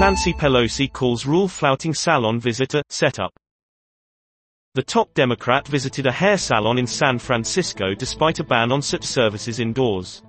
Nancy Pelosi calls rule-flouting salon visitor, setup. The top Democrat visited a hair salon in San Francisco despite a ban on such services indoors.